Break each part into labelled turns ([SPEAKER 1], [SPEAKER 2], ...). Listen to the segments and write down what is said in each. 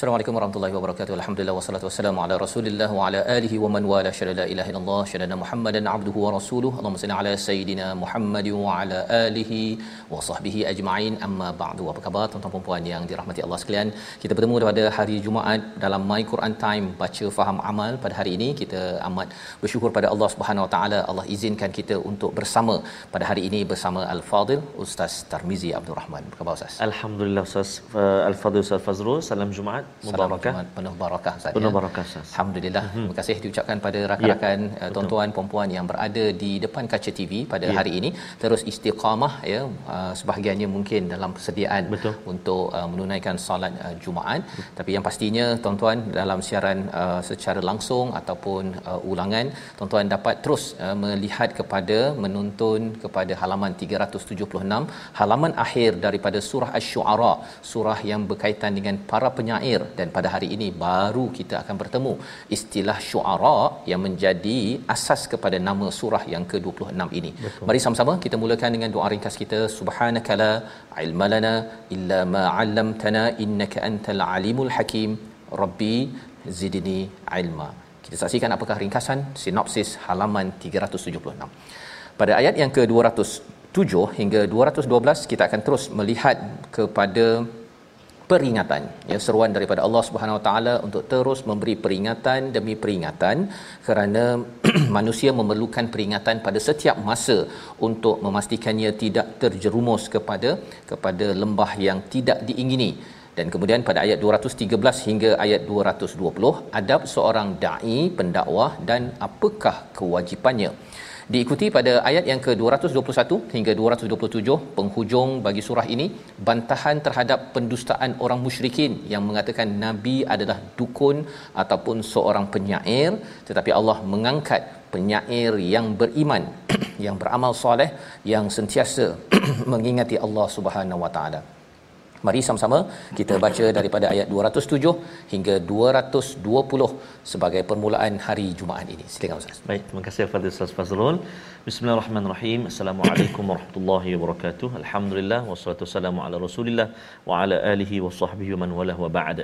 [SPEAKER 1] Assalamualaikum warahmatullahi wabarakatuh. Alhamdulillah wassalatu wassalamu ala Rasulillah wa ala alihi wa man wala syada la ilaha illallah syada Muhammadan abduhu wa rasuluhu. Allahumma salli ala sayidina Muhammad wa ala alihi wa sahbihi ajma'in. Amma ba'du. Apa khabar tuan-tuan dan puan yang dirahmati Allah sekalian? Kita bertemu pada hari Jumaat dalam My Quran Time baca faham amal pada hari ini. Kita amat bersyukur pada Allah Subhanahu wa taala Allah izinkan kita untuk bersama pada hari ini bersama Al-Fadil Ustaz Tarmizi Abdul Rahman. Apa khabar Ustaz?
[SPEAKER 2] Alhamdulillah Ustaz uh, Al-Fadhil Ustaz Fazrul. Salam Jumaat mubarakah.
[SPEAKER 1] Penuh barakah Ustaz.
[SPEAKER 2] Penuh
[SPEAKER 1] ya.
[SPEAKER 2] barakah Ustaz.
[SPEAKER 1] Alhamdulillah. Hmm. Terima kasih diucapkan pada rakan-rakan ya, tuan-tuan puan-puan yang berada di depan kaca TV pada ya. hari ini terus istiqamah ya uh, sebahagiannya mungkin dalam persediaan
[SPEAKER 2] Betul.
[SPEAKER 1] untuk uh, menunaikan solat uh, Jumaat Betul. tapi yang pastinya tuan-tuan dalam siaran uh, secara langsung ataupun uh, ulangan tuan-tuan dapat terus uh, melihat kepada menonton kepada halaman 376 halaman akhir daripada surah asy-syu'ara surah yang berkaitan dengan para penyair dan pada hari ini baru kita akan bertemu istilah syuara yang menjadi asas kepada nama surah yang ke-26 ini. Betul. Mari sama-sama kita mulakan dengan doa ringkas kita subhanakala ilmalana illa ma 'allamtana innaka antal alimul hakim rabbi zidni ilma. Kita saksikan apakah ringkasan sinopsis halaman 376. Pada ayat yang ke-207 hingga 212 kita akan terus melihat kepada peringatan. Ya seruan daripada Allah Subhanahu Wa Taala untuk terus memberi peringatan demi peringatan kerana manusia memerlukan peringatan pada setiap masa untuk memastikannya tidak terjerumus kepada kepada lembah yang tidak diingini. Dan kemudian pada ayat 213 hingga ayat 220 adab seorang dai pendakwah dan apakah kewajipannya diikuti pada ayat yang ke-221 hingga 227 penghujung bagi surah ini bantahan terhadap pendustaan orang musyrikin yang mengatakan nabi adalah dukun ataupun seorang penyair tetapi Allah mengangkat penyair yang beriman yang beramal soleh yang sentiasa mengingati Allah Subhanahu wa taala Mari sama-sama kita baca daripada ayat 207 hingga 220 sebagai permulaan hari Jumaat ini. Silakan Ustaz.
[SPEAKER 2] Baik, terima kasih kepada Ustaz Fazrul. Bismillahirrahmanirrahim. Assalamualaikum warahmatullahi wabarakatuh. Alhamdulillah wassalatu wassalamu ala Rasulillah wa ala alihi wa sahbihi wa man walah wa ba'd.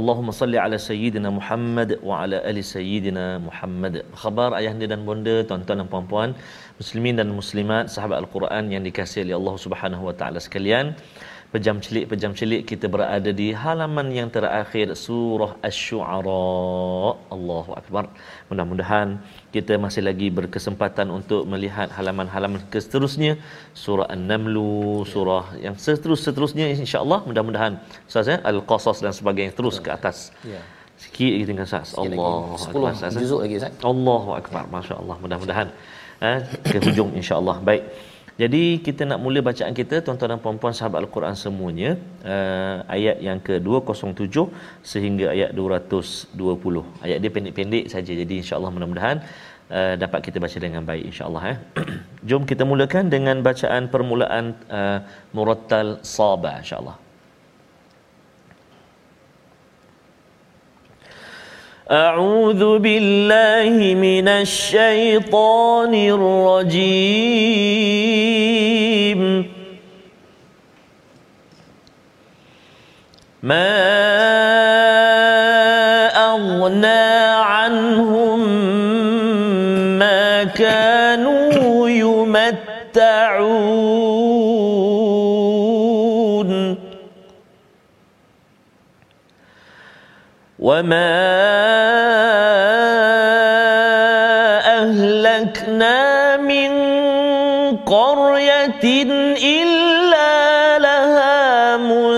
[SPEAKER 2] Allahumma salli ala sayyidina Muhammad wa ala ali sayyidina Muhammad. Khabar ayahanda dan bonda, tuan-tuan dan puan-puan, muslimin dan muslimat, sahabat Al-Quran yang dikasihi oleh Allah Subhanahu wa taala sekalian pejam celik pejam celik kita berada di halaman yang terakhir surah asy-syu'ara Allahu akbar mudah-mudahan kita masih lagi berkesempatan untuk melihat halaman-halaman seterusnya surah an-naml surah yang seterus-seterusnya insya-Allah mudah-mudahan ustaz ya al-qasas dan sebagainya terus ke atas ya sikit lagi tinggal Ustaz. Allah.
[SPEAKER 1] 10 juzuk lagi Ustaz.
[SPEAKER 2] Allahu akbar. Masya-Allah. Mudah-mudahan eh, ke hujung insya-Allah. Baik. Jadi kita nak mula bacaan kita tuan-tuan dan puan-puan sahabat Al-Quran semuanya uh, ayat yang ke-207 sehingga ayat 220. Ayat dia pendek-pendek saja jadi insya-Allah mudah-mudahan uh, dapat kita baca dengan baik insya-Allah eh. Jom kita mulakan dengan bacaan permulaan uh, murattal saba insya-Allah. أعوذ بالله من الشيطان الرجيم. ما أغنى عنهم ما كانوا يمتعون. وما إلا لها منذرون.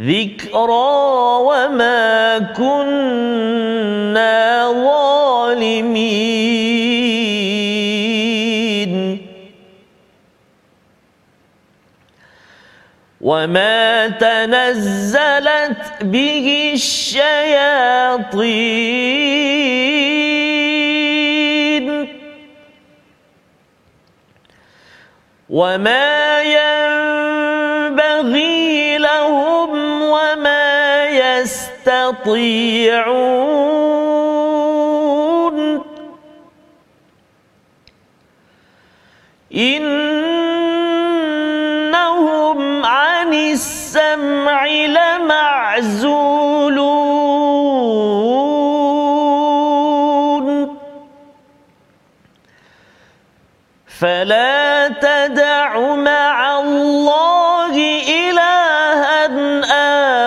[SPEAKER 2] ذكرى وما كنا ظالمين. وما تنزلت به الشياطين وما ينبغي لهم وما يستطيعون إنهم فلا تدع مع الله إلها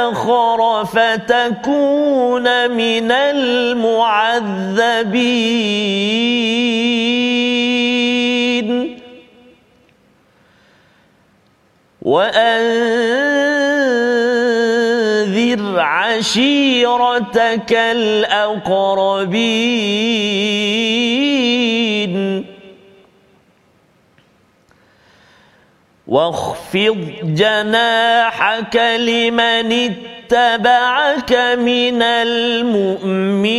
[SPEAKER 2] آخر فتكون من المعذبين. وأنذر عشيرتك الأقربين. واخفض جناحك لمن اتبعك من المؤمنين.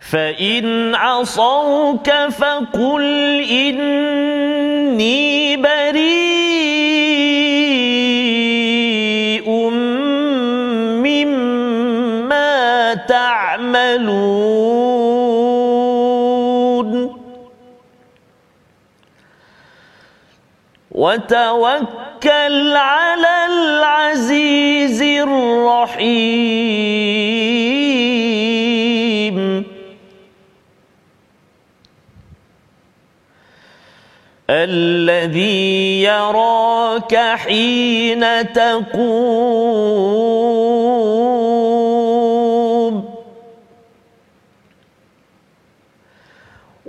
[SPEAKER 2] فإن عصوك فقل إني بريء. تعملون وتوكل على العزيز الرحيم. الذي يراك حين تقوم.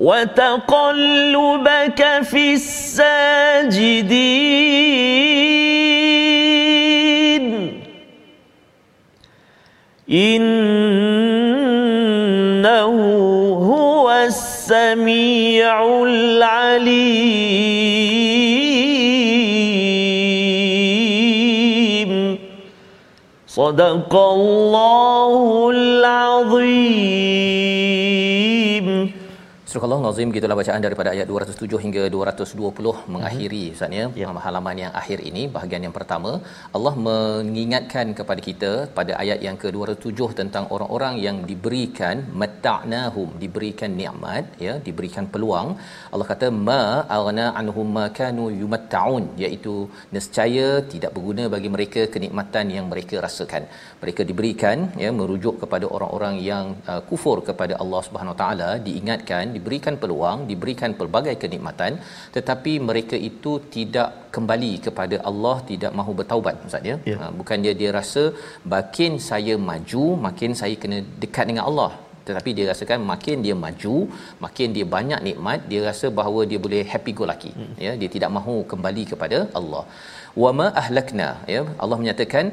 [SPEAKER 2] وتقلبك في الساجدين. إنه هو السميع العليم. صدق الله العظيم.
[SPEAKER 1] Surah Allah Nazim gitulah bacaan daripada ayat 207 hingga 220 mengakhiri Ustaz ya.
[SPEAKER 2] Ya.
[SPEAKER 1] halaman yang akhir ini bahagian yang pertama Allah mengingatkan kepada kita pada ayat yang ke-207 tentang orang-orang yang diberikan mata'nahum diberikan nikmat ya diberikan peluang. Allah kata ma aghna anhum ma kanu yumatta'un iaitu nescaya tidak berguna bagi mereka kenikmatan yang mereka rasakan. Mereka diberikan ya merujuk kepada orang-orang yang uh, kufur kepada Allah Subhanahu Wa taala diingatkan diberikan peluang diberikan pelbagai kenikmatan tetapi mereka itu tidak kembali kepada Allah tidak mahu bertaubat ustaz ya
[SPEAKER 2] Ya.
[SPEAKER 1] Ha, bukan dia dia rasa makin saya maju makin saya kena dekat dengan Allah tetapi dia rasakan makin dia maju makin dia banyak nikmat dia rasa bahawa dia boleh happy go lucky hmm. ya dia tidak mahu kembali kepada Allah wama ahlakna ya. Allah menyatakan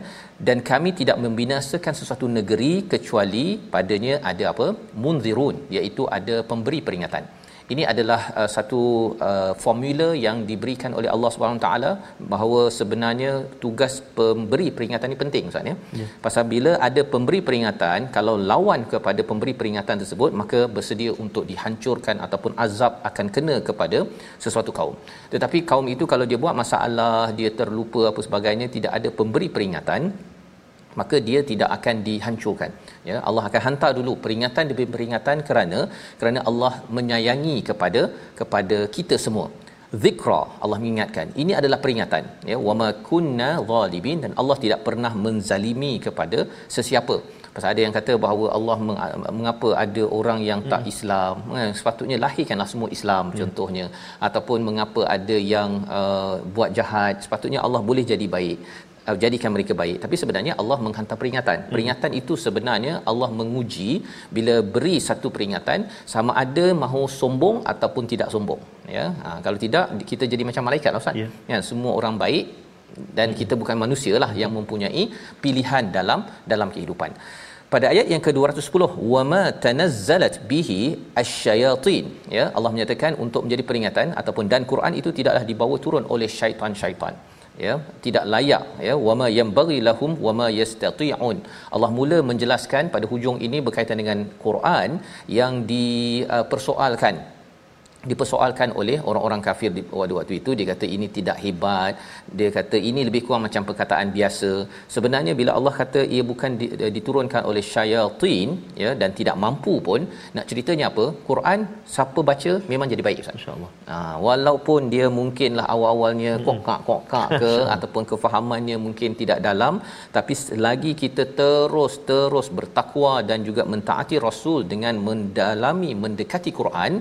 [SPEAKER 1] dan kami tidak membinasakan sesuatu negeri kecuali padanya ada apa? Munzirun iaitu ada pemberi peringatan ini adalah uh, satu uh, formula yang diberikan oleh Allah Subhanahu taala bahawa sebenarnya tugas pemberi peringatan ini penting ustaz ya. Yeah. Pasal bila ada pemberi peringatan kalau lawan kepada pemberi peringatan tersebut maka bersedia untuk dihancurkan ataupun azab akan kena kepada sesuatu kaum. Tetapi kaum itu kalau dia buat masalah, dia terlupa apa sebagainya tidak ada pemberi peringatan maka dia tidak akan dihancurkan. Ya Allah akan hantar dulu peringatan demi peringatan kerana kerana Allah menyayangi kepada kepada kita semua. Zikra Allah mengingatkan ini adalah peringatan. Ya wama kunna zalimin dan Allah tidak pernah menzalimi kepada sesiapa. Pasal ada yang kata bahawa Allah meng, mengapa ada orang yang tak hmm. Islam. Eh, sepatutnya lahirkanlah semua Islam hmm. contohnya. Ataupun mengapa ada yang uh, buat jahat sepatutnya Allah boleh jadi baik uh, jadikan mereka baik. Tapi sebenarnya Allah menghantar peringatan. Hmm. peringatan itu sebenarnya Allah menguji bila beri satu peringatan sama ada mahu sombong ataupun tidak sombong. Ya? Ha, kalau tidak kita jadi macam malaikat lah ustaz. Yeah. ya semua orang baik dan hmm. kita bukan manusia lah yang mempunyai pilihan dalam dalam kehidupan. Pada ayat yang ke-210 wama tanazzalat bihi asyayatin ya Allah menyatakan untuk menjadi peringatan ataupun dan Quran itu tidaklah dibawa turun oleh syaitan-syaitan ya tidak layak ya wama yanbaghi lahum wama yastati'un. Allah mula menjelaskan pada hujung ini berkaitan dengan Quran yang dipersoalkan dipersoalkan oleh orang-orang kafir di waktu-waktu itu. Dia kata ini tidak hebat. Dia kata ini lebih kurang macam perkataan biasa. Sebenarnya bila Allah kata ia bukan diturunkan oleh syaitan ya dan tidak mampu pun nak ceritanya apa? Quran siapa baca memang jadi baik insyaallah. Ha, walaupun dia mungkinlah awal-awalnya kokak-kokak ke ataupun kefahamannya mungkin tidak dalam tapi selagi kita terus terus bertakwa dan juga mentaati rasul dengan mendalami mendekati Quran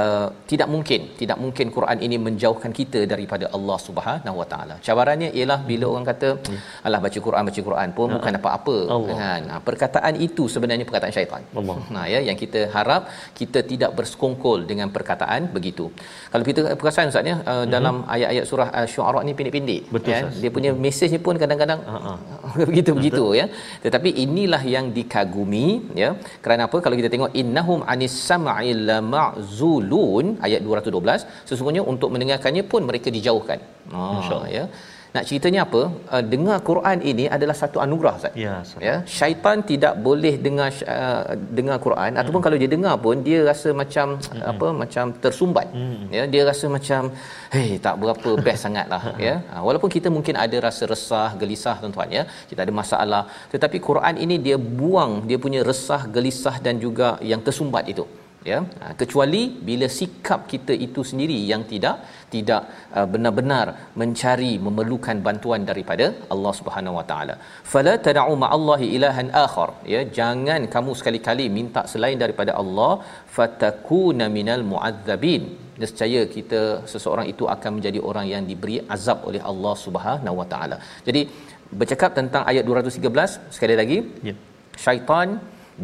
[SPEAKER 1] uh, tidak mungkin tidak mungkin Quran ini menjauhkan kita daripada Allah Subhanahu Wa Taala. Cabarannya ialah bila orang kata hmm. alah baca Quran baca Quran pun bukan ha. apa-apa kan. Nah, perkataan itu sebenarnya perkataan syaitan. Allah. Nah ya yang kita harap kita tidak bersekongkol dengan perkataan begitu. Kalau kita perasan ustaz ya uh, hmm. dalam ayat-ayat surah uh, Syuara ni pendek-pendek
[SPEAKER 2] Betul,
[SPEAKER 1] ya. Dia punya mesejnya pun kadang-kadang begitu begitu ya. Tetapi inilah yang dikagumi ya. Kerana apa? Kalau kita tengok innahum anis sam'i lama'zulun ayat 212 sesungguhnya untuk mendengarkannya pun mereka dijauhkan. Ha ya. Nak ceritanya apa? Uh, dengar Quran ini adalah satu anugerah Ustaz. Ya, ya. Syaitan tidak boleh dengar uh, dengar Quran hmm. ataupun kalau dia dengar pun dia rasa macam hmm. apa macam tersumbat. Hmm. Ya, dia rasa macam hey tak berapa best sangatlah ya. Uh, walaupun kita mungkin ada rasa resah, gelisah tuan-tuan ya. Kita ada masalah tetapi Quran ini dia buang dia punya resah, gelisah dan juga yang tersumbat itu ya? Ha, kecuali bila sikap kita itu sendiri yang tidak tidak uh, benar-benar mencari memerlukan bantuan daripada Allah Subhanahu Wa Taala. Fala tad'u ma'allahi ilahan akhar. Ya jangan kamu sekali-kali minta selain daripada Allah fatakuna minal mu'adzabin. Nescaya kita seseorang itu akan menjadi orang yang diberi azab oleh Allah Subhanahu Wa Taala. Jadi bercakap tentang ayat 213 sekali lagi. Ya. Syaitan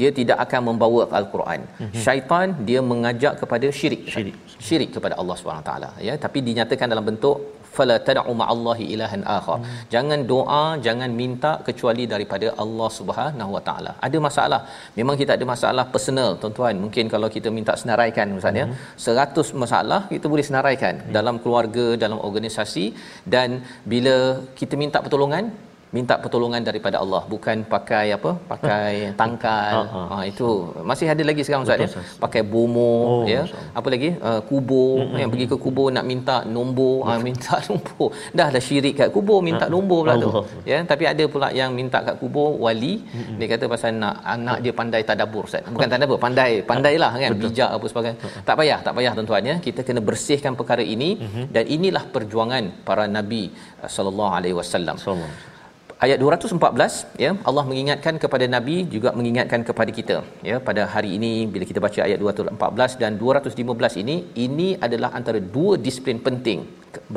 [SPEAKER 1] dia tidak akan membawa al-Quran. Mm-hmm. Syaitan dia mengajak kepada syirik. Syirik, syirik kepada Allah Subhanahu taala ya, tapi dinyatakan dalam bentuk fala tad'u ma'allahi ilahan akhar. Hmm. Jangan doa, jangan minta kecuali daripada Allah Subhanahu wa taala. Ada masalah. Memang kita ada masalah personal, tuan-tuan. Mungkin kalau kita minta senaraikan misalnya, hmm. 100 masalah kita boleh senaraikan hmm. dalam keluarga, dalam organisasi dan bila kita minta pertolongan minta pertolongan daripada Allah bukan pakai apa pakai tangkal. Ha, ha, itu masih ada lagi sekarang ustaz ya? Pakai bomo oh, ya? apa lagi? Uh, kubur mm-hmm. yang pergi ke kubur nak minta nombor. Ha, minta nombor. Dah dah syirik kat kubur minta nombor pula tu ya? Tapi ada pula yang minta kat kubur wali mm-hmm. dia kata pasal nak anak dia pandai tadabbur ustaz. Bukan tadabbur pandai pandailah kan Betul. bijak apa sebagainya. Tak payah tak payah tuan-tuan ya? Kita kena bersihkan perkara ini mm-hmm. dan inilah perjuangan para nabi sallallahu alaihi wasallam ayat 214 ya Allah mengingatkan kepada nabi juga mengingatkan kepada kita ya pada hari ini bila kita baca ayat 214 dan 215 ini ini adalah antara dua disiplin penting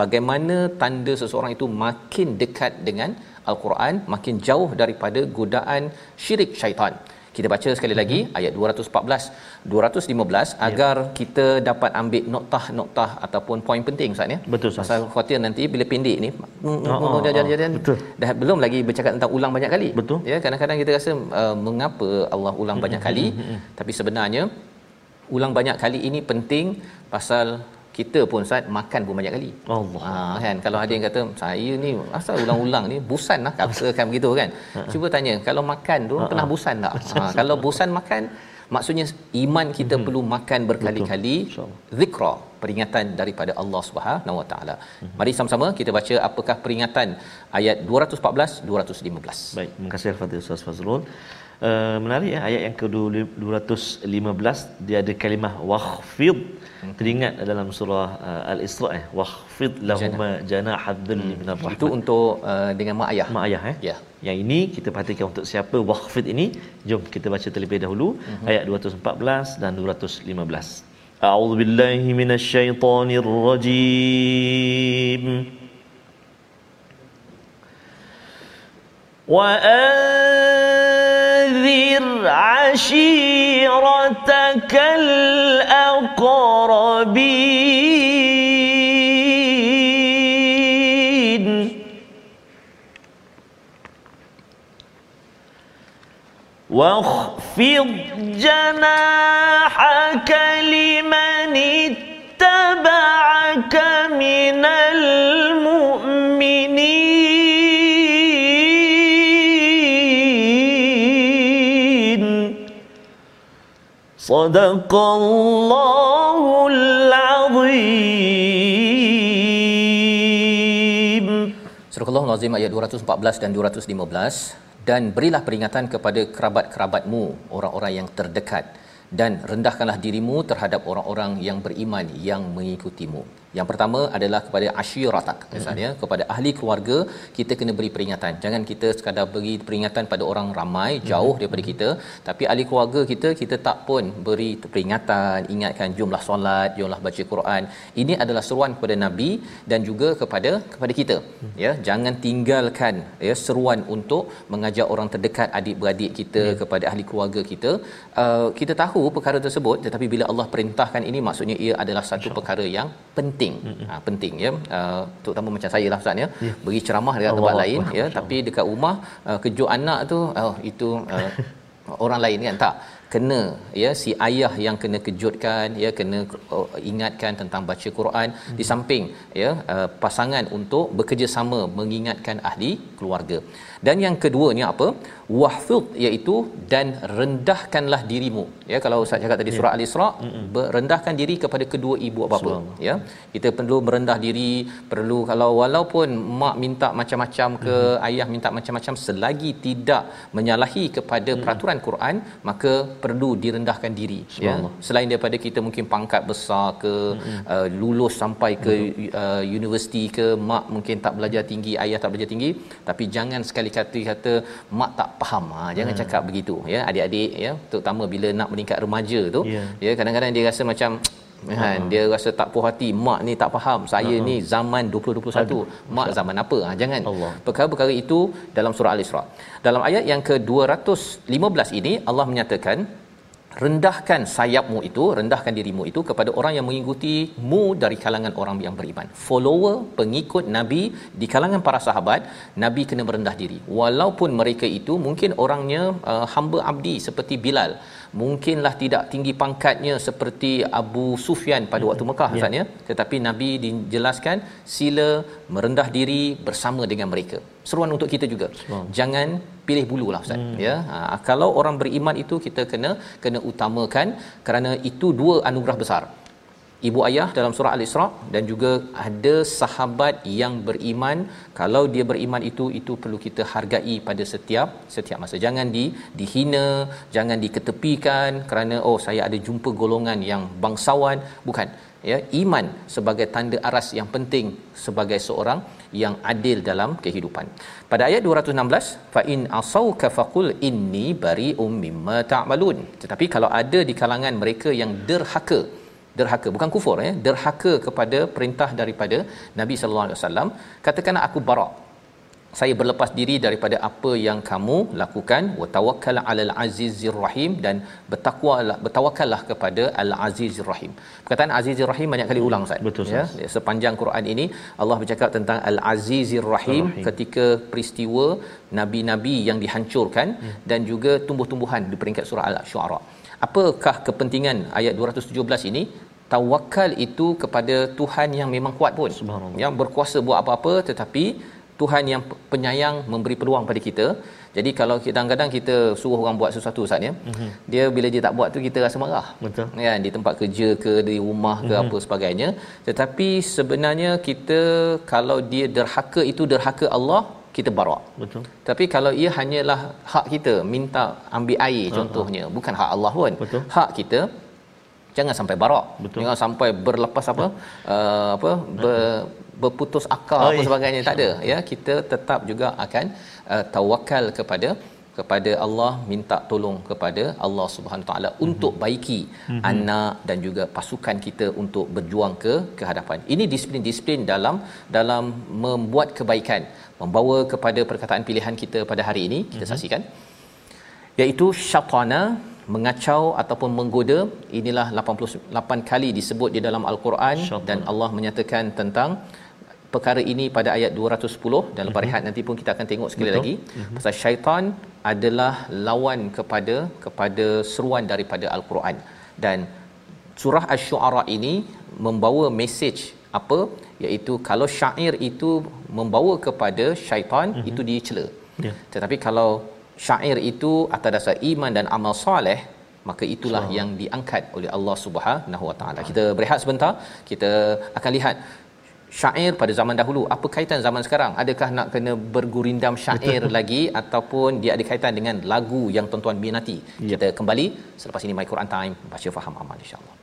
[SPEAKER 1] bagaimana tanda seseorang itu makin dekat dengan al-Quran makin jauh daripada godaan syirik syaitan kita baca sekali lagi mm-hmm. ayat 214 215 ya. agar kita dapat ambil noktah-noktah ataupun poin penting Ustaz ya.
[SPEAKER 2] Betul Ustaz.
[SPEAKER 1] Pasal khawatir nanti bila pendek ni jalan-jalan betul. dah belum lagi bercakap tentang ulang banyak kali.
[SPEAKER 2] Betul.
[SPEAKER 1] Ya kadang-kadang kita rasa uh, mengapa Allah ulang banyak kali tapi sebenarnya ulang banyak kali ini penting pasal kita pun Ustaz makan pun banyak kali.
[SPEAKER 2] Allah. Ha,
[SPEAKER 1] kan kalau ada yang kata saya ni asal ulang-ulang ni busan lah katakan begitu kan. Ha. Cuba tanya kalau makan tu ha. pernah busan tak? Ha, kalau busan makan maksudnya iman kita hmm. perlu makan berkali-kali zikra peringatan daripada Allah Subhanahu Wa Taala. Mari sama-sama kita baca apakah peringatan ayat 214 215.
[SPEAKER 2] Baik, terima kasih Al-Fatihah Ustaz Fazrul. Uh, menarik ya ayat yang ke-215 dia ada kalimah wakhfid. Hmm. teringat dalam surah uh, al-Isra eh? Wakhfid lahum hmm. min
[SPEAKER 1] rahmah. Itu untuk uh, dengan mak ayah.
[SPEAKER 2] Mak ayah eh? Ya. Yang ini kita perhatikan untuk siapa wakhfid ini. Jom kita baca terlebih dahulu hmm. ayat 214 dan 215 a'udzubillahi minasyaitonirrajim. Wa عشيرتك الأقربين. واخفض جناحك لمن اتبعك من صدق الله العظيم
[SPEAKER 1] Surah Al-Azim ayat 214 dan 215 dan berilah peringatan kepada kerabat-kerabatmu orang-orang yang terdekat dan rendahkanlah dirimu terhadap orang-orang yang beriman yang mengikutimu yang pertama adalah kepada asyiratak misalnya mm-hmm. kepada ahli keluarga kita kena beri peringatan. Jangan kita sekadar beri peringatan pada orang ramai jauh mm-hmm. daripada kita tapi ahli keluarga kita kita tak pun beri peringatan, ingatkan jumlah solat, jumlah baca Quran. Ini adalah seruan kepada Nabi dan juga kepada kepada kita. Mm-hmm. Ya, jangan tinggalkan ya seruan untuk mengajak orang terdekat adik-beradik kita mm-hmm. kepada ahli keluarga kita. Uh, kita tahu perkara tersebut tetapi bila Allah perintahkan ini maksudnya ia adalah satu perkara yang penting penting. Ha, penting ya. Uh, terutama macam saya lah ustaz ya. Yeah. beri ceramah dekat Allah tempat Allah lain Allah. ya Allah. tapi dekat rumah uh, kejut anak tu oh itu uh, orang lain kan? Tak kena ya si ayah yang kena kejutkan ya kena uh, ingatkan tentang baca Quran hmm. di samping ya uh, pasangan untuk bekerjasama mengingatkan ahli keluarga dan yang keduanya apa wahfid iaitu dan rendahkanlah dirimu ya kalau ustaz cakap tadi ya. surah al-isra rendahkan diri kepada kedua ibu bapa ya kita perlu merendah diri perlu kalau walaupun mak minta macam-macam ke mm-hmm. ayah minta macam-macam selagi tidak menyalahi kepada mm-hmm. peraturan Quran maka perlu direndahkan diri ya selain daripada kita mungkin pangkat besar ke mm-hmm. uh, lulus sampai ke mm-hmm. uh, universiti ke mak mungkin tak belajar tinggi ayah tak belajar tinggi tapi jangan sekali kata kata mak tak faham ha, jangan hmm. cakap begitu ya adik-adik ya terutama bila nak meningkat remaja tu yeah. ya kadang-kadang dia rasa macam kan? Dia rasa tak puas hati. Mak ni tak faham. Saya uh-huh. ni zaman 2021 Aduh. mak zaman apa? Ha, jangan. Allah. perkara-perkara itu dalam surah al-isra. Dalam ayat yang ke-215 ini Allah menyatakan rendahkan sayapmu itu rendahkan dirimu itu kepada orang yang mengikutimu dari kalangan orang yang beriman. Follower pengikut nabi di kalangan para sahabat nabi kena merendah diri. Walaupun mereka itu mungkin orangnya uh, hamba abdi seperti Bilal mungkinlah tidak tinggi pangkatnya seperti Abu Sufyan pada waktu Mekah yeah. Ustaz ya tetapi nabi dijelaskan sila merendah diri bersama dengan mereka seruan untuk kita juga Sebab. jangan pilih bulu lah ustaz hmm. ya ha, kalau orang beriman itu kita kena kena utamakan kerana itu dua anugerah besar ibu ayah dalam surah al-isra dan juga ada sahabat yang beriman kalau dia beriman itu itu perlu kita hargai pada setiap setiap masa jangan di dihina jangan diketepikan kerana oh saya ada jumpa golongan yang bangsawan bukan ya iman sebagai tanda aras yang penting sebagai seorang yang adil dalam kehidupan. Pada ayat 216, fa in asauka faqul inni bari'um mimma ta'malun. Tetapi kalau ada di kalangan mereka yang derhaka, derhaka bukan kufur ya, derhaka kepada perintah daripada Nabi sallallahu alaihi wasallam, katakanlah aku bara' saya berlepas diri daripada apa yang kamu lakukan wa tawakkal alal azizir rahim dan bertakwalah bertawakkallah kepada al azizir rahim. Perkataan azizir rahim banyak kali ulang Ustaz.
[SPEAKER 2] Betul
[SPEAKER 1] ya. Sepanjang Quran ini Allah bercakap tentang al azizir rahim, ketika peristiwa nabi-nabi yang dihancurkan hmm. dan juga tumbuh-tumbuhan di peringkat surah al-syu'ara. Apakah kepentingan ayat 217 ini? Tawakal itu kepada Tuhan yang memang kuat pun. Yang berkuasa buat apa-apa tetapi Tuhan yang penyayang memberi peluang pada kita. Jadi kalau kadang-kadang kita suruh orang buat sesuatu Ustaz ya, mm-hmm. dia bila dia tak buat tu kita rasa marah.
[SPEAKER 2] Betul.
[SPEAKER 1] Kan di tempat kerja ke di rumah ke mm-hmm. apa sebagainya. Tetapi sebenarnya kita kalau dia derhaka itu derhaka Allah, kita barak.
[SPEAKER 2] Betul.
[SPEAKER 1] Tapi kalau ia hanyalah hak kita minta ambil air uh-huh. contohnya, bukan hak Allah pun.
[SPEAKER 2] Betul.
[SPEAKER 1] Hak kita jangan sampai barak.
[SPEAKER 2] Betul.
[SPEAKER 1] Jangan sampai berlepas apa? Uh, apa? Ber, berputus akal oh, apa sebagainya tak ada ya kita tetap juga akan uh, tawakal kepada kepada Allah minta tolong kepada Allah Subhanahu taala mm-hmm. untuk baiki mm-hmm. anak dan juga pasukan kita untuk berjuang ke ke hadapan. Ini disiplin-disiplin dalam dalam membuat kebaikan, membawa kepada perkataan pilihan kita pada hari ini kita mm-hmm. saksikan iaitu syatana mengacau ataupun menggoda inilah 88 kali disebut di dalam al-Quran dan Allah menyatakan tentang perkara ini pada ayat 210 dalam rehat nanti pun kita akan tengok sekali Betul. lagi uh-huh. pasal syaitan adalah lawan kepada kepada seruan daripada al-Quran dan surah asy-syu'ara ini membawa mesej apa iaitu kalau syair itu membawa kepada syaitan uh-huh. itu dicela yeah. tetapi kalau syair itu atas dasar iman dan amal soleh maka itulah so. yang diangkat oleh Allah Subhanahu Wa Taala. Kita berehat sebentar. Kita akan lihat syair pada zaman dahulu apa kaitan zaman sekarang adakah nak kena bergurindam syair Betul. lagi ataupun dia ada kaitan dengan lagu yang tuan-tuan minati ya. kita kembali selepas ini my Quran time baca faham amal insyaallah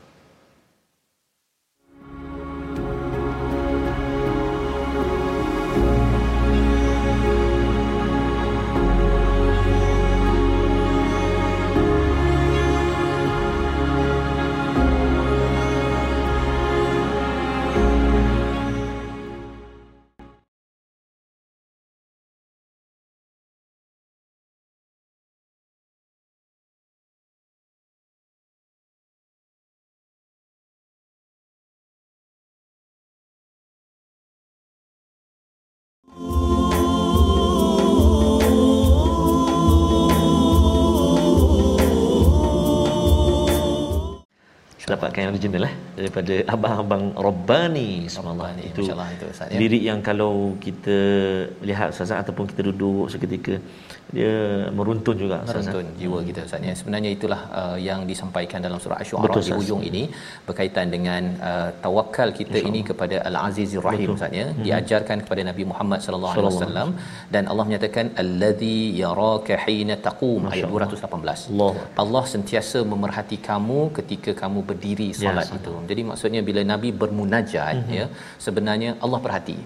[SPEAKER 2] dapatkan yang original eh daripada abang-abang Rabbani semalam itu itu Ustaz ya. lirik yang kalau kita lihat Ustaz ataupun kita duduk seketika dia meruntun juga
[SPEAKER 1] meruntun Ustaz. jiwa kita Ustaz ya. sebenarnya itulah uh, yang disampaikan dalam surah asy-syu'ara di ujung ini berkaitan dengan uh, tawakal kita ini kepada Al-Azizir Rahim Ustaz ya. Hmm. diajarkan kepada Nabi Muhammad sallallahu alaihi wasallam dan Allah menyatakan allazi yaraka hina taqum ayat 218 Allah. Allah sentiasa memerhati kamu ketika kamu berdiri solat ya, itu. Jadi maksudnya bila Nabi bermunajat mm-hmm. ya sebenarnya Allah perhati.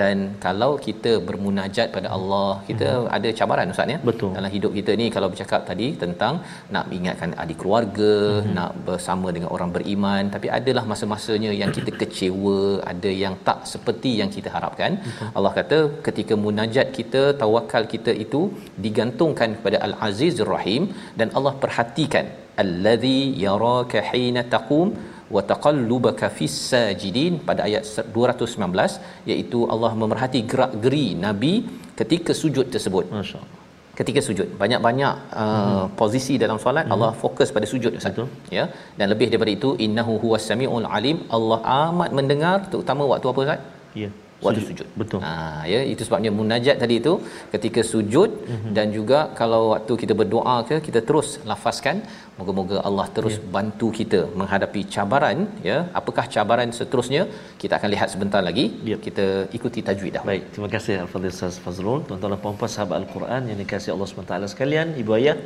[SPEAKER 1] Dan kalau kita bermunajat pada Allah, kita mm-hmm. ada cabaran ustaz ya.
[SPEAKER 2] Betul.
[SPEAKER 1] Dalam hidup kita ni kalau bercakap tadi tentang nak ingatkan adik keluarga, mm-hmm. nak bersama dengan orang beriman, tapi adalah masa-masanya yang kita kecewa, ada yang tak seperti yang kita harapkan. Betul. Allah kata ketika munajat kita, tawakal kita itu digantungkan kepada Al-Azizur Rahim dan Allah perhatikan alladhi yaraka hina taqum wa taqallubaka fis sajidin pada ayat 219 iaitu Allah memerhati gerak-geri nabi ketika sujud tersebut.
[SPEAKER 2] Masyaallah.
[SPEAKER 1] Ketika sujud. Banyak-banyak uh, hmm. posisi dalam solat hmm. Allah fokus pada sujud Ustaz. Ya. Dan lebih daripada itu innahu huwas samiul alim. Allah amat mendengar terutama waktu apa Ustaz?
[SPEAKER 2] Ya
[SPEAKER 1] waktu sujud. sujud.
[SPEAKER 2] Betul.
[SPEAKER 1] Ha ya itu sebabnya munajat tadi itu ketika sujud mm-hmm. dan juga kalau waktu kita berdoa ke kita terus lafazkan moga-moga Allah terus yeah. bantu kita menghadapi cabaran ya. Apakah cabaran seterusnya? Kita akan lihat sebentar lagi. Yeah. Kita ikuti tajwid dah.
[SPEAKER 2] Baik, terima kasih Al-Fadhil Ustaz Fazrul. Tuan-tuan dan puan-puan sahabat Al-Quran yang dikasihi Allah SWT sekalian, ibu ayah,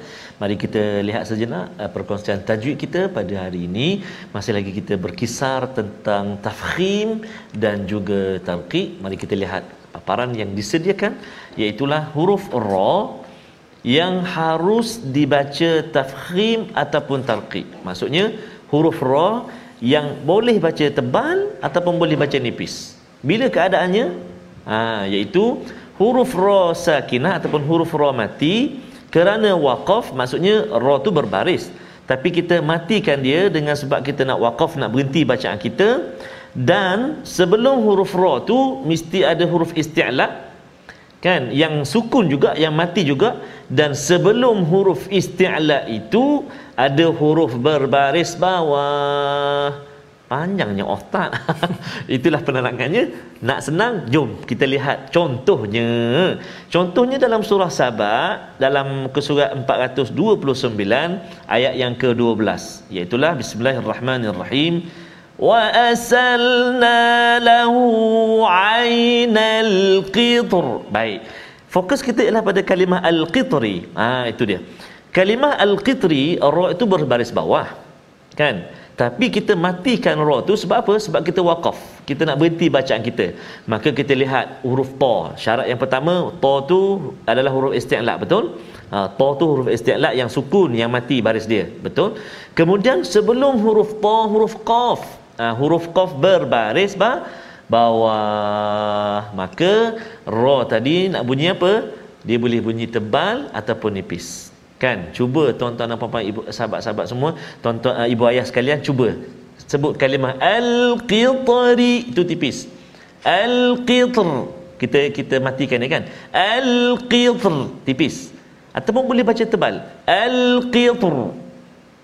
[SPEAKER 2] mari kita lihat sejenak uh, perkongsian tajwid kita pada hari ini. Masih lagi kita berkisar tentang tafkhim dan juga tarqiq mari kita lihat paparan yang disediakan iaitu huruf ra yang harus dibaca tafkhim ataupun tarqiq maksudnya huruf ra yang boleh baca tebal ataupun boleh baca nipis. Bila keadaannya? Ha iaitu huruf ra sakinah ataupun huruf ra mati kerana waqaf maksudnya ra tu berbaris. Tapi kita matikan dia dengan sebab kita nak waqaf nak berhenti bacaan kita dan sebelum huruf ra tu mesti ada huruf isti'la kan? Yang sukun juga yang mati juga. Dan sebelum huruf isti'la itu ada huruf berbaris bawah. Panjangnya otak. Itulah penerangannya. Nak senang jom kita lihat contohnya. Contohnya dalam surah sabah dalam surat 429 ayat yang ke-12 iaitu bismillahirrahmanirrahim asalna lahu ainal qitr baik fokus kita ialah pada kalimah al-qitri ha itu dia kalimah al-qitri ra itu berbaris bawah kan tapi kita matikan ra tu sebab apa? Sebab kita wakaf. Kita nak berhenti bacaan kita. Maka kita lihat huruf ta. Syarat yang pertama, ta tu adalah huruf isti'la, betul? Ha, ta tu huruf isti'la yang sukun yang mati baris dia, betul? Kemudian sebelum huruf ta, huruf qaf. Ha, huruf qaf berbaris ba bawah. Maka ra tadi nak bunyi apa? Dia boleh bunyi tebal ataupun nipis. Kan? Cuba tuan-tuan dan puan-puan ibu sahabat-sahabat semua tuan-tuan uh, ibu ayah sekalian cuba. Sebut kalimah al-qitri itu tipis. Al-qitr kita kita matikan ya kan? Al-qitr tipis. Ataupun boleh baca tebal. Al-qitr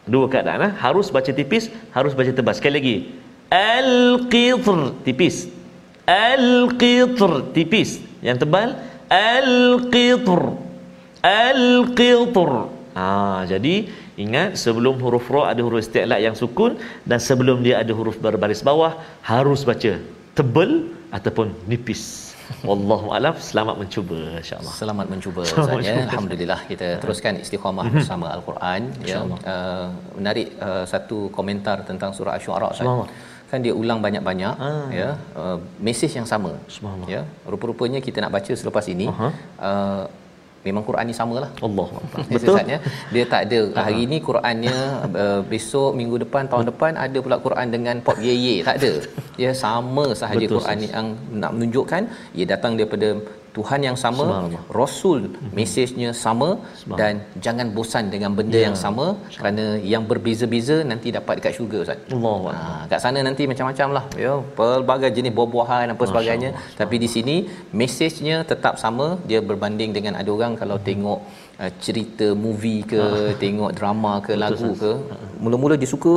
[SPEAKER 2] dua keadaan ha? harus baca tipis harus baca tebal. Sekali lagi al-qitr tipis al-qitr tipis yang tebal al-qitr al-qitr. Ha, jadi ingat sebelum huruf ra ada huruf isti'la yang sukun dan sebelum dia ada huruf berbaris bawah harus baca tebal ataupun nipis. Wallahu alam selamat mencuba insyaallah.
[SPEAKER 1] Selamat mencuba Ustaz ya. Alhamdulillah kita teruskan istiqamah mhm. bersama al-Quran ya. Uh, menarik uh, satu komentar tentang surah asy-syu'ara kan dia ulang banyak-banyak ah. ya uh, mesej yang sama ya rupa-rupanya kita nak baca selepas ini uh-huh. uh, memang Quran ni samalah.
[SPEAKER 2] Allah.
[SPEAKER 1] Betul. Dia tak ada hari ni Qurannya uh, besok minggu depan tahun depan ada pula Quran dengan pop ye ye tak ada. Ya sama sahaja Quran ni yang nak menunjukkan ia datang daripada Tuhan yang sama, Rasul mhm. mesejnya sama dan jangan bosan dengan benda ya. yang sama kerana yang berbeza-beza nanti dapat dekat syurga Ustaz. Allah. Ha, kat sana nanti macam-macam lah ya, pelbagai jenis buah-buahan apa sebagainya tapi di sini mesejnya tetap sama dia berbanding dengan ada orang kalau hmm. tengok uh, cerita movie ke ha. tengok drama ke Betul, lagu ke mula-mula dia suka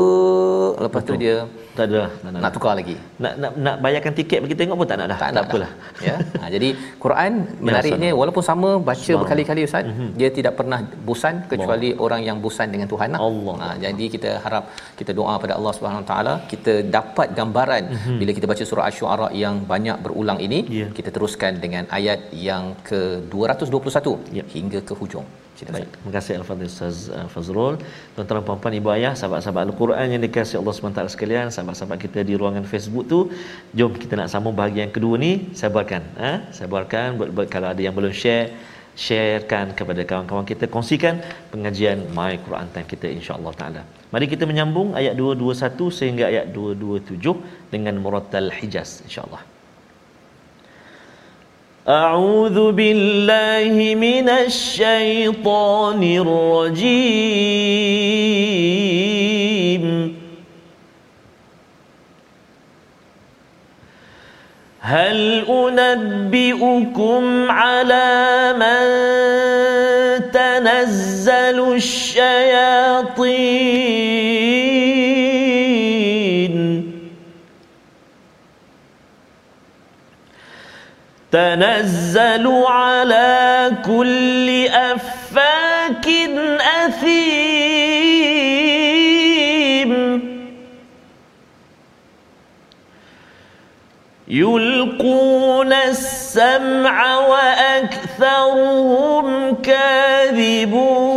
[SPEAKER 1] lepas Betul. tu dia
[SPEAKER 2] tak ada
[SPEAKER 1] nak, nak tukar lagi
[SPEAKER 2] nak nak nak bayarkan tiket bagi tengok pun tak nak dah
[SPEAKER 1] tak, tak apalah ya ha, jadi Quran menariknya ya, walaupun sama baca berkali-kali ustaz mm-hmm. dia tidak pernah bosan kecuali Allah. orang yang bosan dengan Tuhan lah. Allah. Ha, jadi kita harap kita doa pada Allah Subhanahu taala kita dapat gambaran mm-hmm. bila kita baca surah asy-syu'ara yang banyak berulang ini yeah. kita teruskan dengan ayat yang ke 221 yeah. hingga ke hujung
[SPEAKER 2] Baik, terima kasih Al-Fadhil Ustaz uh, Fazrul. Tuan-tuan puan-puan ibu ayah, sahabat-sahabat Al-Quran yang dikasihi Allah SWT sekalian, sahabat-sahabat kita di ruangan Facebook tu, jom kita nak sambung bahagian kedua ni, sabarkan. Ha? Sabarkan kalau ada yang belum share, sharekan kepada kawan-kawan kita, kongsikan pengajian My Quran Time kita insya-Allah taala. Mari kita menyambung ayat 221 sehingga ayat 227 dengan Muratal Hijaz insya-Allah. أعوذ بالله من الشيطان الرجيم. هل أنبئكم على من تنزل الشياطين؟ تنزل على كل أفاك أثيم. يلقون السمع وأكثرهم كاذبون.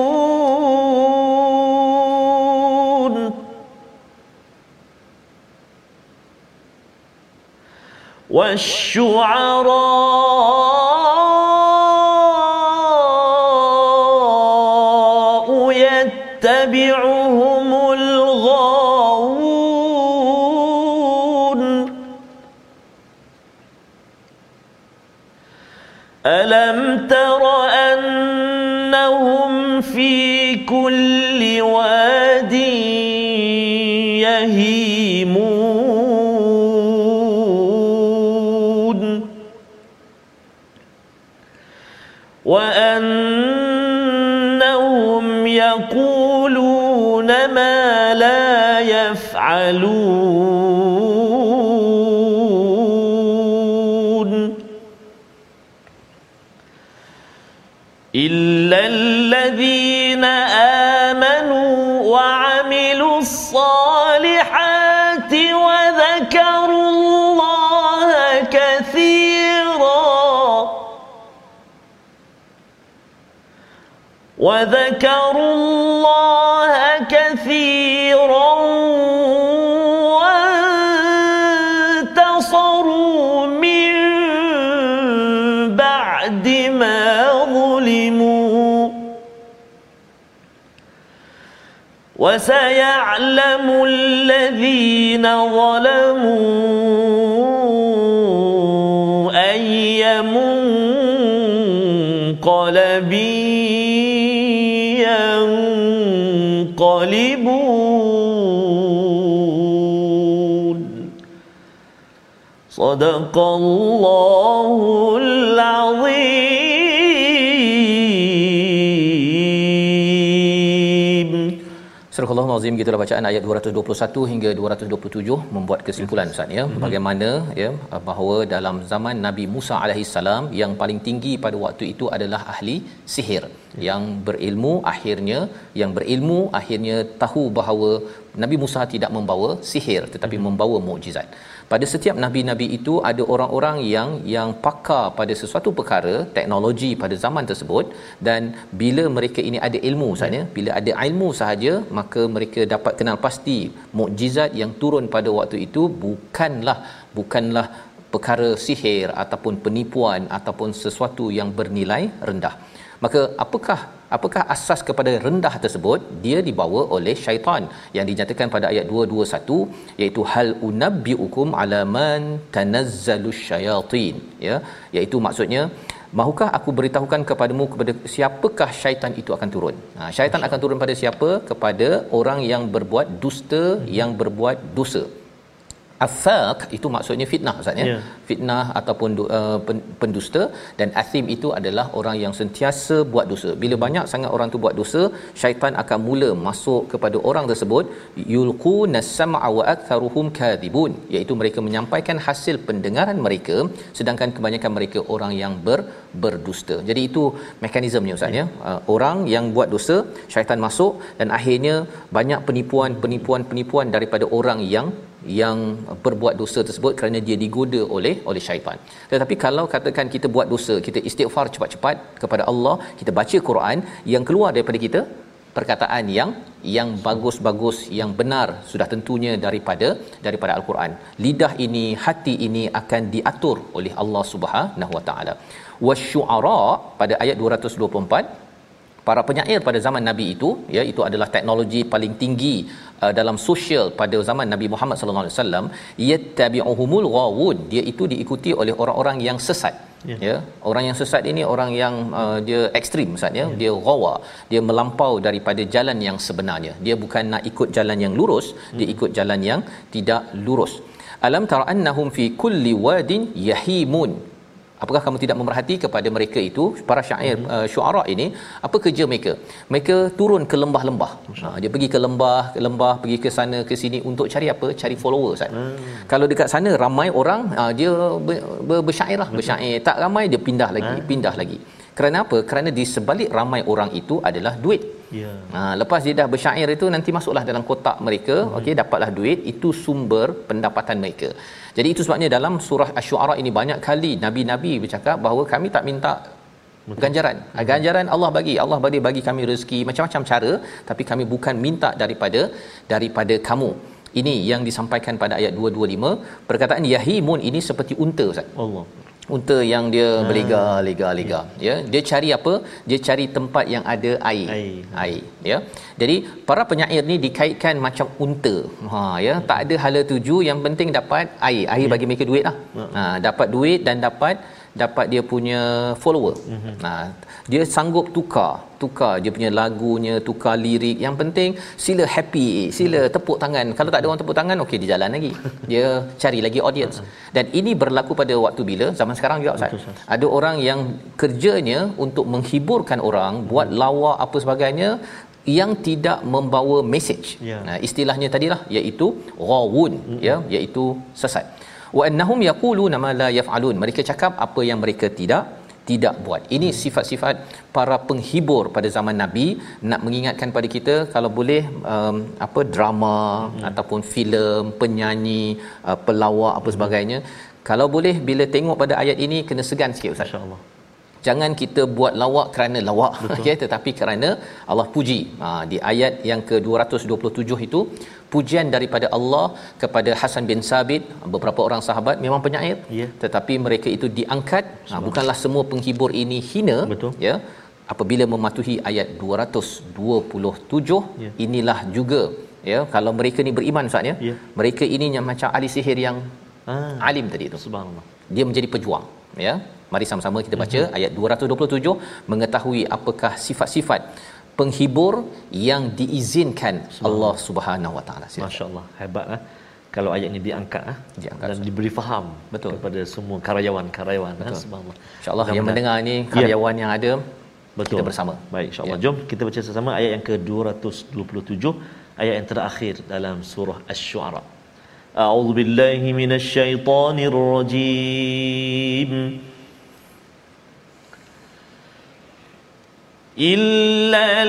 [SPEAKER 2] والشعراء يفعلون إلا الذين آمنوا وعملوا الصالحات وذكروا الله كثيرا وذكروا الله وسيعلم الذين ظلموا أي منقلب صدق الله
[SPEAKER 1] Azim kita bacaan ayat 221 hingga 227 membuat kesimpulan Ustaz ya mm-hmm. bagaimana ya bahawa dalam zaman Nabi Musa alaihi salam yang paling tinggi pada waktu itu adalah ahli sihir yang berilmu akhirnya yang berilmu akhirnya tahu bahawa Nabi Musa tidak membawa sihir tetapi mm-hmm. membawa mukjizat pada setiap nabi-nabi itu ada orang-orang yang yang pakar pada sesuatu perkara teknologi pada zaman tersebut. Dan bila mereka ini ada ilmu sahaja bila ada ilmu sahaja maka mereka dapat kenal pasti mukjizat yang turun pada waktu itu bukanlah bukanlah perkara sihir ataupun penipuan ataupun sesuatu yang bernilai rendah maka apakah apakah asas kepada rendah tersebut dia dibawa oleh syaitan yang dinyatakan pada ayat 221 iaitu hal unabbiukum ala man tanazzalus syayatin ya iaitu maksudnya Mahukah aku beritahukan kepadamu kepada siapakah syaitan itu akan turun? Ha, syaitan akan turun pada siapa? Kepada orang yang berbuat dusta, yang berbuat dosa. Afaq itu maksudnya fitnah Ustaz ya. Yeah. Fitnah ataupun uh, pendusta dan athim itu adalah orang yang sentiasa buat dosa. Bila banyak sangat orang tu buat dosa, syaitan akan mula masuk kepada orang tersebut yulquna sam'a wa aktharuhum kadhibun iaitu mereka menyampaikan hasil pendengaran mereka sedangkan kebanyakan mereka orang yang ber, berdusta. Jadi itu mekanismenya Ustaz ya. Yeah. Uh, orang yang buat dosa, syaitan masuk dan akhirnya banyak penipuan-penipuan-penipuan daripada orang yang yang berbuat dosa tersebut kerana dia digoda oleh oleh syaitan. Tetapi kalau katakan kita buat dosa, kita istighfar cepat-cepat kepada Allah, kita baca Quran yang keluar daripada kita perkataan yang yang bagus-bagus yang benar sudah tentunya daripada daripada al-Quran. Lidah ini, hati ini akan diatur oleh Allah Subhanahu Wa Taala. Wasyu'ara pada ayat 224 para penyair pada zaman Nabi itu ya itu adalah teknologi paling tinggi uh, dalam sosial pada zaman Nabi Muhammad sallallahu alaihi wasallam yattabi'uhumul ghawun. Dia itu diikuti oleh orang-orang yang sesat ya, ya. Orang yang sesat ini orang yang uh, dia ekstrim ustaz ya, ya. dia ghawa. Dia melampau daripada jalan yang sebenarnya. Dia bukan nak ikut jalan yang lurus hmm. dia ikut jalan yang tidak lurus. Alam tara annahum fi kulli wadin yahimun Apakah kamu tidak memerhati kepada mereka itu para syair hmm. uh, syuara ini apa kerja mereka? Mereka turun ke lembah-lembah. Ha, dia pergi ke lembah, ke lembah, pergi ke sana ke sini untuk cari apa? Cari follower Ustaz. Hmm. Kalau dekat sana ramai orang, uh, dia ber, ber, bersyairlah, bersyair. Tak ramai dia pindah lagi, hmm. pindah lagi. Kerana apa? Kerana di sebalik ramai orang itu adalah duit. Ya. Ha, lepas dia dah bersyair itu nanti masuklah dalam kotak mereka, hmm. okey dapatlah duit, itu sumber pendapatan mereka. Jadi itu sebabnya dalam surah Asy-Syu'ara ini banyak kali nabi-nabi bercakap bahawa kami tak minta Betul. ganjaran. Hmm. Ganjaran Allah bagi. Allah bagi bagi kami rezeki macam-macam cara tapi kami bukan minta daripada daripada kamu. Ini yang disampaikan pada ayat 225 perkataan yahimun ini seperti unta Ustaz. Allah unta yang dia ha. berliga liga liga ya. ya dia cari apa dia cari tempat yang ada air air, air ya jadi para penyair ni dikaitkan macam unta ha ya tak ada hala tuju yang penting dapat air air ya. bagi mereka duit lah ya. ha dapat duit dan dapat dapat dia punya follower. Mm-hmm. Nah, dia sanggup tukar, tukar dia punya lagunya, tukar lirik. Yang penting sila happy, sila mm-hmm. tepuk tangan. Kalau tak ada orang tepuk tangan, okey dia jalan lagi. Dia cari lagi audience. Mm-hmm. Dan ini berlaku pada waktu bila? Zaman sekarang juga Ustaz. Ada orang yang kerjanya untuk menghiburkan orang, buat lawak apa sebagainya yang tidak membawa message. Yeah. Nah, istilahnya tadilah iaitu ghawun mm-hmm. ya, iaitu sesat wa annahum yaquluna ma la yaf'alun mereka cakap apa yang mereka tidak tidak buat. Ini sifat-sifat para penghibur pada zaman nabi nak mengingatkan pada kita kalau boleh um, apa drama hmm. ataupun filem penyanyi uh, pelawak apa sebagainya. Kalau boleh bila tengok pada ayat ini kena segan sikit ustaz. Insyaallah jangan kita buat lawak kerana lawak. Okey tetapi kerana Allah puji. Ha, di ayat yang ke-227 itu pujian daripada Allah kepada Hasan bin Sabit. Beberapa orang sahabat memang penyair
[SPEAKER 2] Ya.
[SPEAKER 1] tetapi mereka itu diangkat. Ha, bukanlah semua penghibur ini hina.
[SPEAKER 2] Betul.
[SPEAKER 1] ya apabila mematuhi ayat 227
[SPEAKER 2] Ya.
[SPEAKER 1] inilah juga ya kalau mereka ni beriman ustaz ya
[SPEAKER 2] Ya.
[SPEAKER 1] mereka ini yang macam ahli sihir yang
[SPEAKER 2] Ah,
[SPEAKER 1] alim tadi itu.
[SPEAKER 2] Subhanallah.
[SPEAKER 1] dia menjadi pejuang ya mari sama-sama kita baca mm-hmm. ayat 227 mengetahui apakah sifat-sifat penghibur yang diizinkan Allah Subhanahu Wa Taala
[SPEAKER 2] Masya-Allah, hebat ah. Kalau ayat ini diangkat ah
[SPEAKER 1] Diangkat,
[SPEAKER 2] dan diberi faham
[SPEAKER 1] Betul.
[SPEAKER 2] kepada semua karyawan-karyawan ah subhanallah.
[SPEAKER 1] insyaallah yang mendengar ni karyawan yang ada
[SPEAKER 2] Betul.
[SPEAKER 1] kita bersama
[SPEAKER 2] Baik, insya-Allah.
[SPEAKER 1] Ya.
[SPEAKER 2] Jom kita baca sama-sama ayat yang ke-227, ayat yang terakhir dalam surah Asy-Syu'ara. A'udzu billahi minasy syaithanir rajim. إلا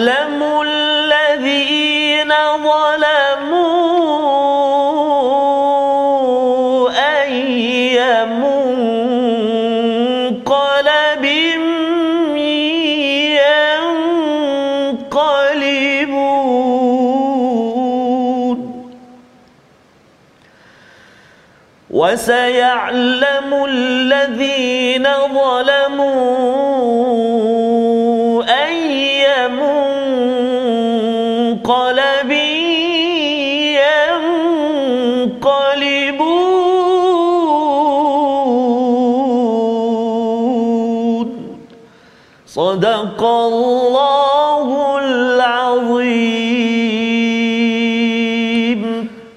[SPEAKER 2] وسيعلم الذين ظلموا أي منقلب ينقلبون. وسيعلم الذين ظلموا صدق الله العظيم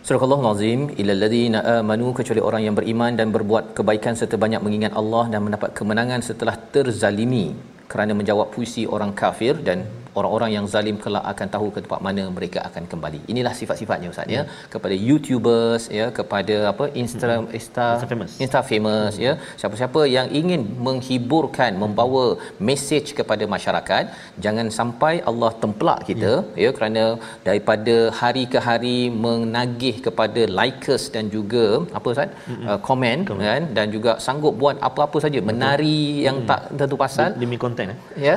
[SPEAKER 1] Surah Al-Azim ilal ladzina amanu kecuali orang yang beriman dan berbuat kebaikan serta banyak mengingat Allah dan mendapat kemenangan setelah terzalimi kerana menjawab puisi orang kafir dan orang-orang yang zalim kelak akan tahu ke tempat mana mereka akan kembali. Inilah sifat-sifatnya ustaz ya. Kepada YouTubers ya kepada apa Insta Insta
[SPEAKER 2] Insta famous.
[SPEAKER 1] Insta famous ya. Siapa-siapa yang ingin menghiburkan membawa mesej kepada masyarakat jangan sampai Allah tempelak kita ya, ya kerana daripada hari ke hari menagih kepada likers dan juga apa ustaz? Uh, komen kan? Dan juga sanggup buat apa-apa saja. Menari yang tak tentu pasal.
[SPEAKER 2] Demi konten eh.
[SPEAKER 1] ya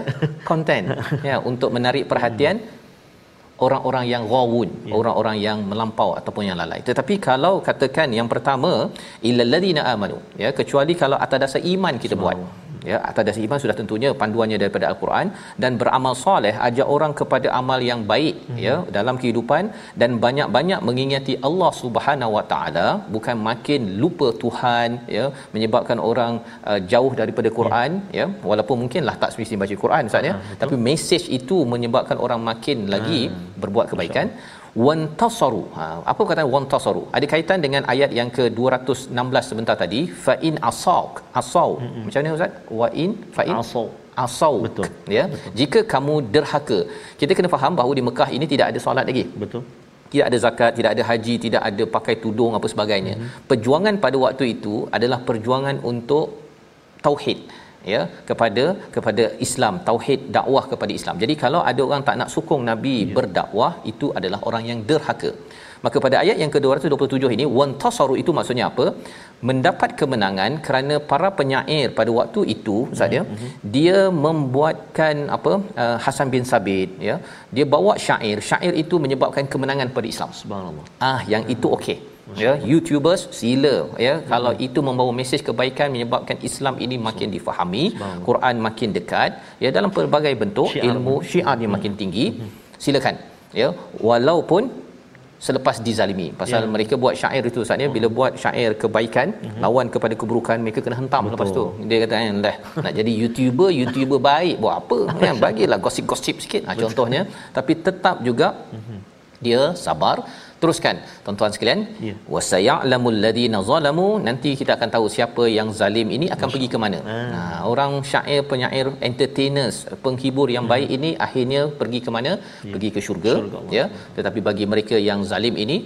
[SPEAKER 1] konten ya untuk menarik perhatian orang-orang yang ghawun
[SPEAKER 2] Ya.
[SPEAKER 1] orang-orang yang melampau ataupun yang lalai tetapi kalau katakan yang pertama illal ladina amanu ya kecuali kalau atas dasar iman kita buat ya atas dasar iman sudah tentunya panduannya daripada al-Quran dan beramal soleh ajak orang kepada amal yang baik
[SPEAKER 2] Hmm.
[SPEAKER 1] ya dalam kehidupan dan banyak-banyak mengingati Allah Subhanahu Wa Taala bukan makin lupa Tuhan ya menyebabkan orang uh, jauh daripada Quran ya walaupun mungkinlah tak semestinya baca Quran ustaz ya. Tapi mesej itu menyebabkan orang makin lagi berbuat kebaikan wantasaru. Ha, apa perkataan wantasaru? Ada kaitan dengan ayat yang ke-216 sebentar tadi. Fa in asauk. Asau macam mana ustaz? Wa in fa in
[SPEAKER 2] Asau.
[SPEAKER 1] asau
[SPEAKER 2] Betul.
[SPEAKER 1] ya jika kamu derhaka kita kena faham bahawa di Mekah ini tidak ada solat lagi.
[SPEAKER 2] Betul.
[SPEAKER 1] tidak ada zakat, tidak ada haji, tidak ada pakai tudung apa sebagainya. Hmm. Perjuangan pada waktu itu adalah perjuangan untuk tauhid ya kepada kepada Islam, tauhid dakwah kepada Islam. Jadi kalau ada orang tak nak sokong Nabi ya. berdakwah itu adalah orang yang derhaka. Maka pada ayat yang ke-227 ini wantasaru itu maksudnya apa? Mendapat kemenangan kerana para penyair pada waktu itu Ustaz ya,
[SPEAKER 2] Mhm.
[SPEAKER 1] dia membuatkan apa uh, Hasan bin Sabit ya. Dia bawa syair. Syair itu menyebabkan kemenangan pada Islam.
[SPEAKER 2] Subhanallah.
[SPEAKER 1] Ah yang itu okey. Ya, YouTubers sila ya hmm. kalau itu membawa mesej kebaikan menyebabkan Islam ini makin difahami, Quran makin dekat ya dalam pelbagai bentuk
[SPEAKER 2] Syiar.
[SPEAKER 1] ilmu syiar yang makin tinggi. Silakan. Ya, walaupun selepas dizalimi pasal yeah. mereka buat syair itu saatnya bila buat syair kebaikan mm-hmm. lawan kepada keburukan mereka kena hentam Betul. lepas tu dia kata kan lah nak jadi youtuber youtuber baik buat apa kan bagilah gosip-gosip sikit ha, contohnya tapi tetap juga mm-hmm. dia sabar teruskan tuan-tuan sekalian ya. wasaya'lamul ladina zalamu nanti kita akan tahu siapa yang zalim ini akan Masya. pergi ke mana ha. ha orang syair penyair entertainers penghibur yang hmm. baik ini akhirnya pergi ke mana ya. pergi ke syurga, syurga ya tetapi bagi mereka yang zalim ini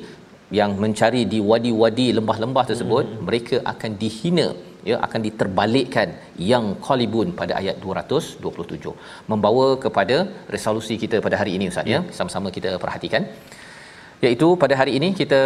[SPEAKER 1] yang mencari di wadi-wadi lembah-lembah tersebut hmm. mereka akan dihina ya akan diterbalikkan yang qalibun pada ayat 227 membawa kepada resolusi kita pada hari ini ustaz ya, ya. sama-sama kita perhatikan iaitu pada hari ini kita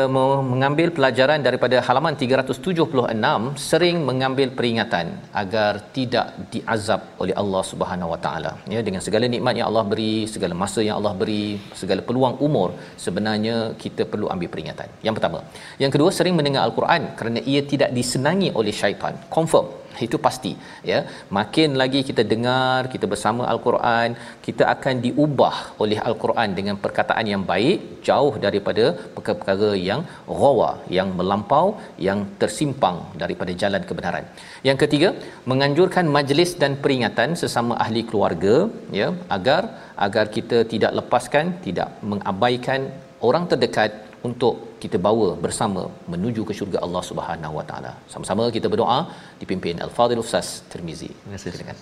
[SPEAKER 1] mengambil pelajaran daripada halaman 376 sering mengambil peringatan agar tidak diazab oleh Allah Subhanahu Wa Taala. Ya dengan segala nikmat yang Allah beri segala masa yang Allah beri segala peluang umur sebenarnya kita perlu ambil peringatan. Yang pertama. Yang kedua sering mendengar al-Quran kerana ia tidak disenangi oleh syaitan. Confirm itu pasti ya. Makin lagi kita dengar kita bersama al-Quran kita akan diubah oleh al-Quran dengan perkataan yang baik jauh daripada perkara-perkara yang ghawa yang melampau yang tersimpang daripada jalan kebenaran. Yang ketiga menganjurkan majlis dan peringatan sesama ahli keluarga ya agar agar kita tidak lepaskan tidak mengabaikan orang terdekat untuk kita bawa bersama menuju ke syurga Allah Subhanahu Wa Taala. Sama-sama kita berdoa dipimpin Al-Fadhil Ustaz Tirmizi. Silakan.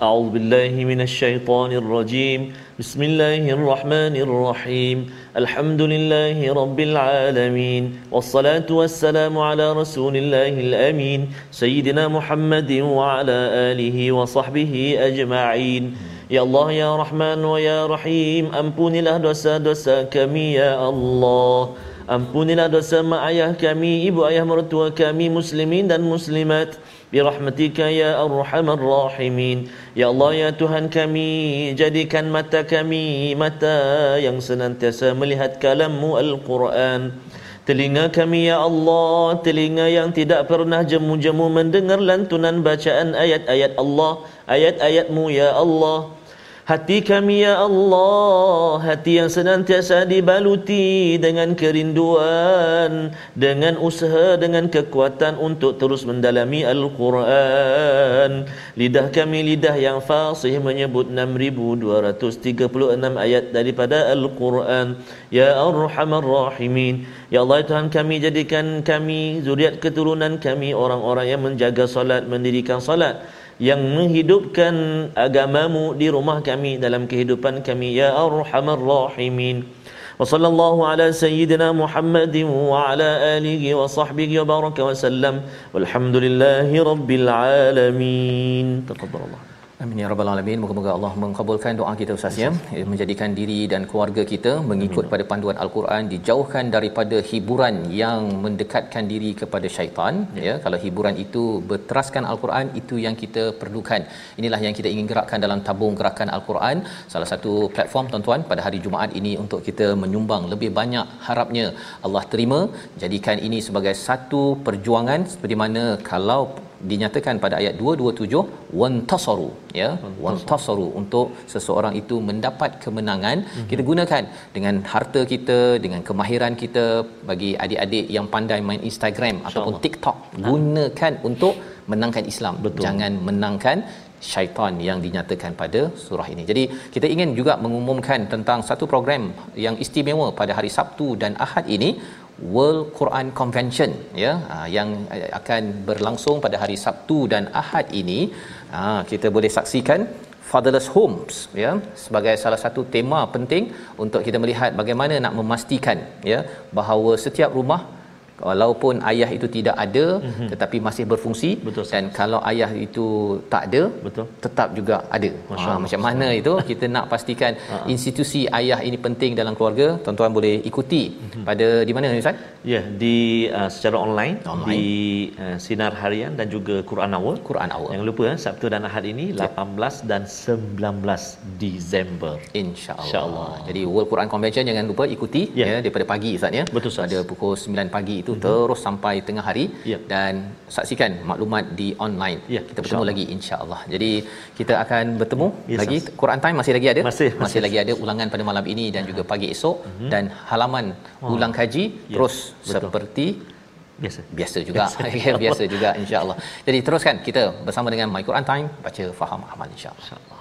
[SPEAKER 2] أعوذ بالله من الشيطان الرجيم بسم الله الرحمن الرحيم الحمد لله رب العالمين والصلاة والسلام على رسول الله الأمين سيدنا محمد وعلى آله وصحبه أجمعين Ya Allah ya Rahman wa ya Rahim Ampunilah dosa-dosa kami ya Allah. Ampunilah dosa mak ayah kami Ibu ayah mertua kami Muslimin dan muslimat. Birahmatika ya Arhamar Rahimin. Ya Allah ya Tuhan kami Jadikan mata kami Mata yang senantiasa melihat kalammu Al-Quran. Telinga kami ya Allah Telinga yang tidak pernah jemu-jemu Mendengar lantunan bacaan ayat-ayat Allah Ayat-ayatmu ya Allah Hati kami ya Allah Hati yang senantiasa dibaluti Dengan kerinduan Dengan usaha Dengan kekuatan Untuk terus mendalami Al-Quran. Lidah kami lidah yang fasih Menyebut 6236 ayat Daripada Al-Quran. Ya Arhamar Rahimin Ya Allah Tuhan kami jadikan kami Zuriat keturunan kami Orang-orang yang menjaga salat Mendirikan salat yang menghidupkan agamamu di rumah kami dalam kehidupan kami. Ya arhamar rahimin. Wa sallallahu ala sayyidina muhammadin wa ala alihi wa sahbihi wa baraka wa sallam. Walhamdulillahi rabbil alamin. Taqabbalallah
[SPEAKER 1] Amin ya rabbal alamin. Moga-moga Allah mengabulkan doa kita Ustaz ya. Menjadikan diri dan keluarga kita mengikut Amin. pada panduan Al-Quran, dijauhkan daripada hiburan yang mendekatkan diri kepada syaitan ya. ya. Kalau hiburan itu berteraskan Al-Quran, itu yang kita perlukan. Inilah yang kita ingin gerakkan dalam tabung gerakan Al-Quran. Salah satu platform tuan-tuan pada hari Jumaat ini untuk kita menyumbang lebih banyak harapnya Allah terima. Jadikan ini sebagai satu perjuangan seperti mana kalau dinyatakan pada ayat 227 wantasaru ya wantasaru untuk seseorang itu mendapat kemenangan mm-hmm. kita gunakan dengan harta kita dengan kemahiran kita bagi adik-adik yang pandai main Instagram Insya ataupun. TikTok ha. gunakan untuk menangkan Islam Betul. jangan menangkan syaitan yang dinyatakan pada surah ini. Jadi kita ingin juga mengumumkan tentang satu program yang istimewa pada hari Sabtu dan Ahad ini World Quran Convention ya ha, yang eh, akan berlangsung pada hari Sabtu dan Ahad ini. Ha, kita boleh saksikan fatherless homes ya sebagai salah satu tema penting untuk kita melihat bagaimana nak memastikan ya bahawa setiap rumah walaupun ayah itu tidak ada mm-hmm. tetapi masih berfungsi. Betul, dan kalau ayah itu tak ada betul. tetap juga ada. Ha, macam mana itu? Kita nak pastikan uh-huh. institusi ayah ini penting dalam keluarga. Tuan-tuan boleh ikuti mm-hmm. pada di mana ustaz?
[SPEAKER 2] Ya yeah, di uh, secara online, online. di uh, sinar harian dan juga Quran Hour.
[SPEAKER 1] Quran Hour.
[SPEAKER 2] Jangan lupa eh, Sabtu dan Ahad ini 18 yeah. dan 19 Disember.
[SPEAKER 1] Insyaallah. Insya jadi World Quran Convention jangan lupa ikuti yeah. ya daripada pagi ustaz ya.
[SPEAKER 2] Betul
[SPEAKER 1] ada pukul 9 pagi itu terus sampai tengah hari
[SPEAKER 2] Ya.
[SPEAKER 1] dan saksikan maklumat di online.
[SPEAKER 2] Ya,
[SPEAKER 1] kita bertemu
[SPEAKER 2] insya-Allah.
[SPEAKER 1] lagi insya-Allah. Jadi kita akan bertemu
[SPEAKER 2] Ya,
[SPEAKER 1] lagi Quran Time masih lagi ada?
[SPEAKER 2] Masih,
[SPEAKER 1] masih,
[SPEAKER 2] masih.
[SPEAKER 1] lagi ada ulangan pada malam ini dan juga pagi esok dan halaman ulang kaji
[SPEAKER 2] Ya,
[SPEAKER 1] terus
[SPEAKER 2] betul.
[SPEAKER 1] seperti
[SPEAKER 2] Biasa.
[SPEAKER 1] biasa juga biasa juga insya-Allah. Jadi teruskan kita bersama dengan My Quran Time baca faham amal insya-Allah.
[SPEAKER 2] InsyaAllah.